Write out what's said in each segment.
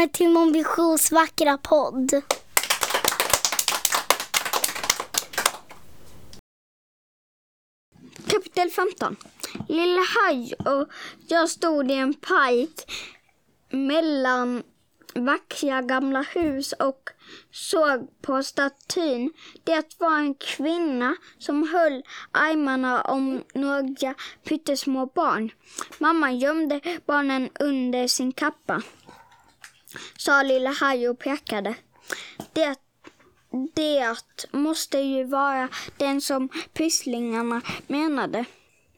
Välkommen till Mon Visions vackra podd. Kapitel 15 Lilla Haj och jag stod i en park mellan vackra gamla hus och såg på statyn. Det var en kvinna som höll armarna om några pyttesmå barn. Mamma gömde barnen under sin kappa, sa lilla Harry och pekade. Det, det måste ju vara den som pysslingarna menade.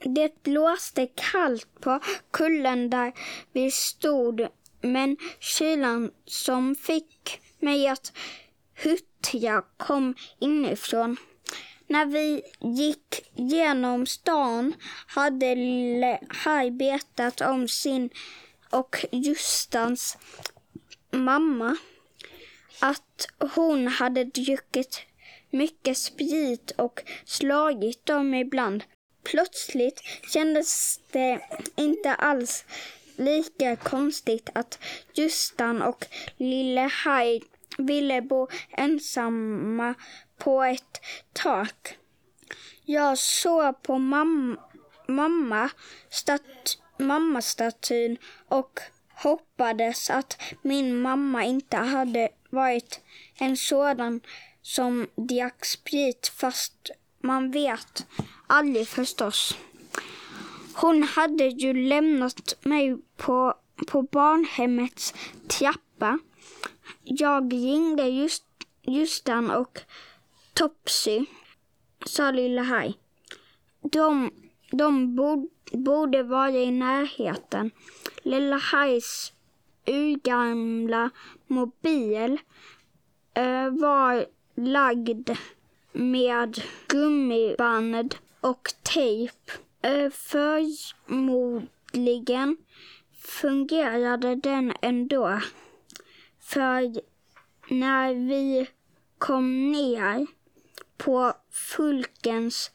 Det blåste kallt på kullen där vi stod men kylan som fick mig att huttra kom inifrån. När vi gick genom stan hade Lille Haj betat om sin och Justans mamma att hon hade druckit mycket sprit och slagit dem ibland. Plötsligt kändes det inte alls lika konstigt att Justan och Lille Haj ville bo ensamma på ett tak. Jag såg på mam mamma stat mammastatyn och hoppades att min mamma inte hade varit en sådan som drack sprit fast man vet aldrig förstås. Hon hade ju lämnat mig på, på barnhemmets trappa. Jag ringde just, Justan och Topsy, sa Lilla Haj. De, de borde vara i närheten. Lilla Hajs urgamla mobil eh, var lagd med gummiband och tejp. Eh, förmodligen fungerade den ändå. För när vi kom ner på Fulkens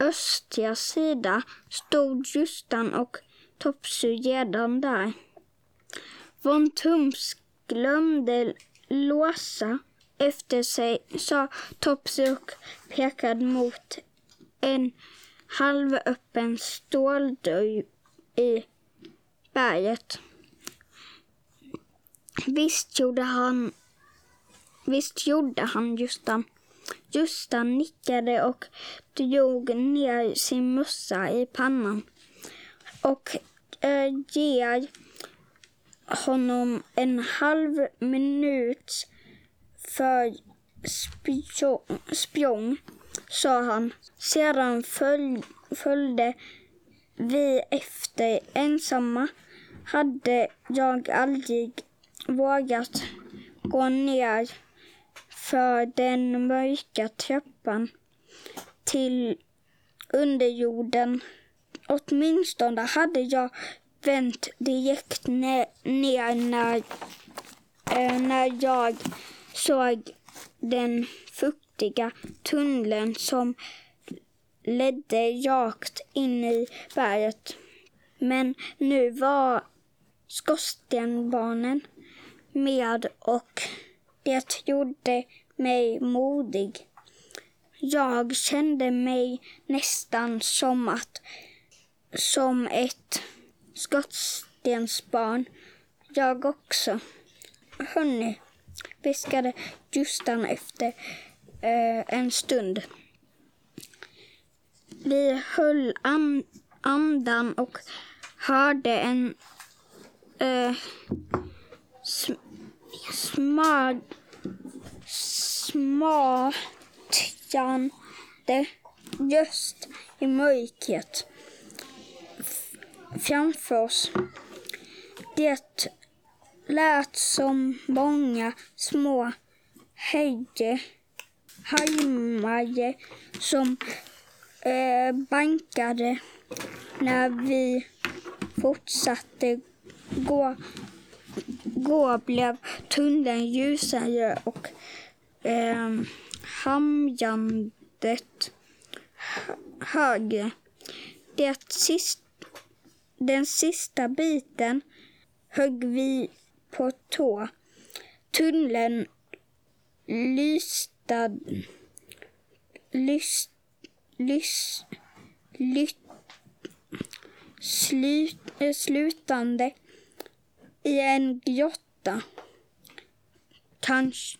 östra sida stod Justan och Topsy redan där. Von Tums glömde låsa efter sig, sa Topsy och pekade mot en halvöppen ståldörr i berget. Visst gjorde han, visst gjorde han Justan. Justan nickade och drog ner sin mössa i pannan och eh, ger honom en halv minut för spjång, spjång sa han. Sedan följ, följde vi efter ensamma. Hade jag aldrig vågat gå ner för den mörka trappan till underjorden. Åtminstone hade jag vänt direkt ner, ner när, eh, när jag såg den fuktiga tunneln som ledde rakt in i berget. Men nu var skorstenbarnen med och det gjorde mig modig. Jag kände mig nästan som att som ett skorstensbarn. Jag också. Hörni, viskade Justan efter eh, en stund. Vi höll an andan och hörde en eh, sm smag smattrande just i mörkret framför oss. Det lät som många små heje, hajmare som eh, bankade när vi fortsatte gå. Gå blev tunneln ljusare och eh, hamjandet högre. Det sist, den sista biten högg vi på tå. Tunneln lystad, lyst, lyst, lyst, slut, slutande i en grotta. Kanske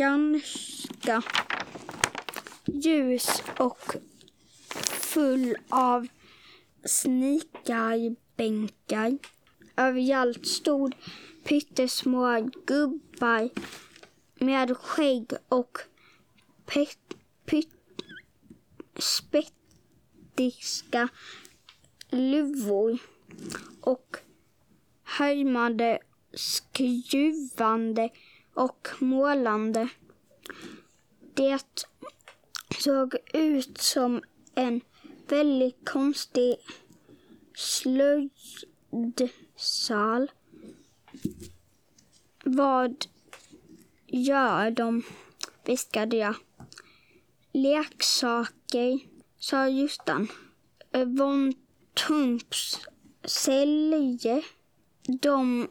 ganska ljus och full av snikarbänkar. Överallt stod pyttesmå gubbar med skägg och pet, pytt, spettiska luvor och härmade skruvande och målande. Det såg ut som en väldigt konstig slöjdsal. Vad gör de? viskade jag. Leksaker, sa Justan. Von Tumps säljer de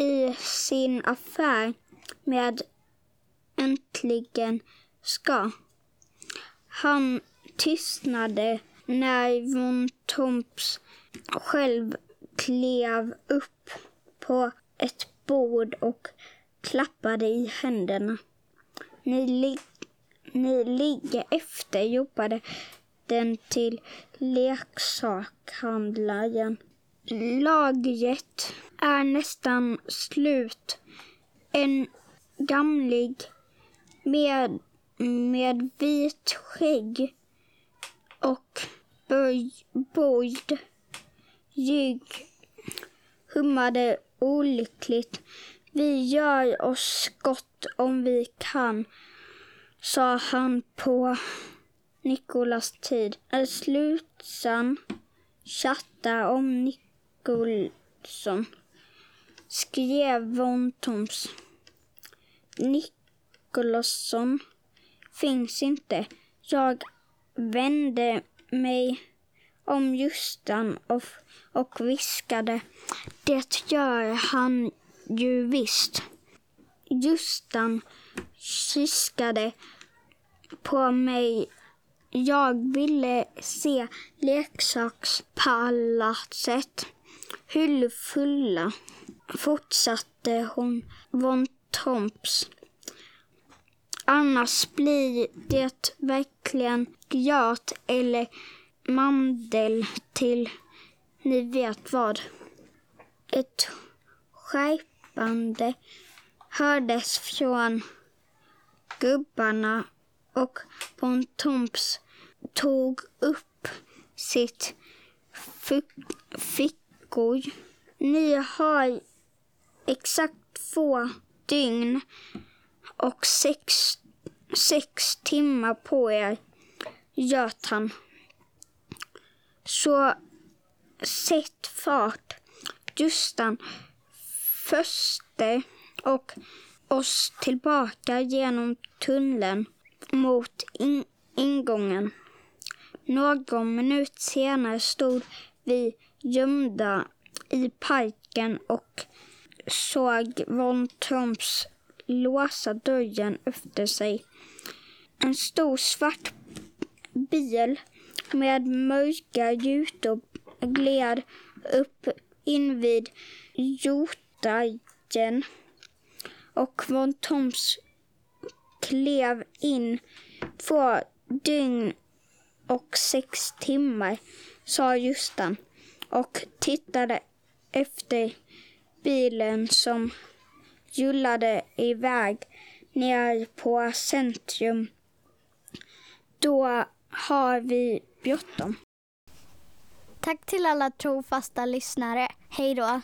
i sin affär med Äntligen ska. Han tystnade när Von Tomps själv klev upp på ett bord och klappade i händerna. Ni, lig ni ligger efter, ropade den till leksakshandlaren. Lagret är nästan slut. En gamlig med, med vit skägg och böjd rygg hummade olyckligt. Vi gör oss gott om vi kan, sa han på Nikolas tid. Slutsan chatta om Gullsson skrev Von Toms. Finns inte. Jag vände mig om Justan och, och viskade. Det gör han ju visst. Justan kiskade på mig. Jag ville se leksakspalatset. Hyllfulla, fortsatte hon von Tromps. Annars blir det verkligen gröt eller mandel till ni vet vad. Ett skärpande hördes från gubbarna och Bontomps tog upp sitt fick fickor. Ni har exakt två dygn och sex, sex timmar på er, göt han. Så sätt fart. Justan förste och oss tillbaka genom tunneln mot in ingången. Någon minut senare stod vi gömda i parken och såg Von Tromps låsa dörren efter sig. En stor svart bil med mörka rutor gled upp invid Jotajen och Von Toms klev in två dygn och sex timmar, sa Justan och tittade efter bilen som jullade iväg ner på centrum. Då har vi bråttom. Tack till alla trofasta lyssnare. Hej då!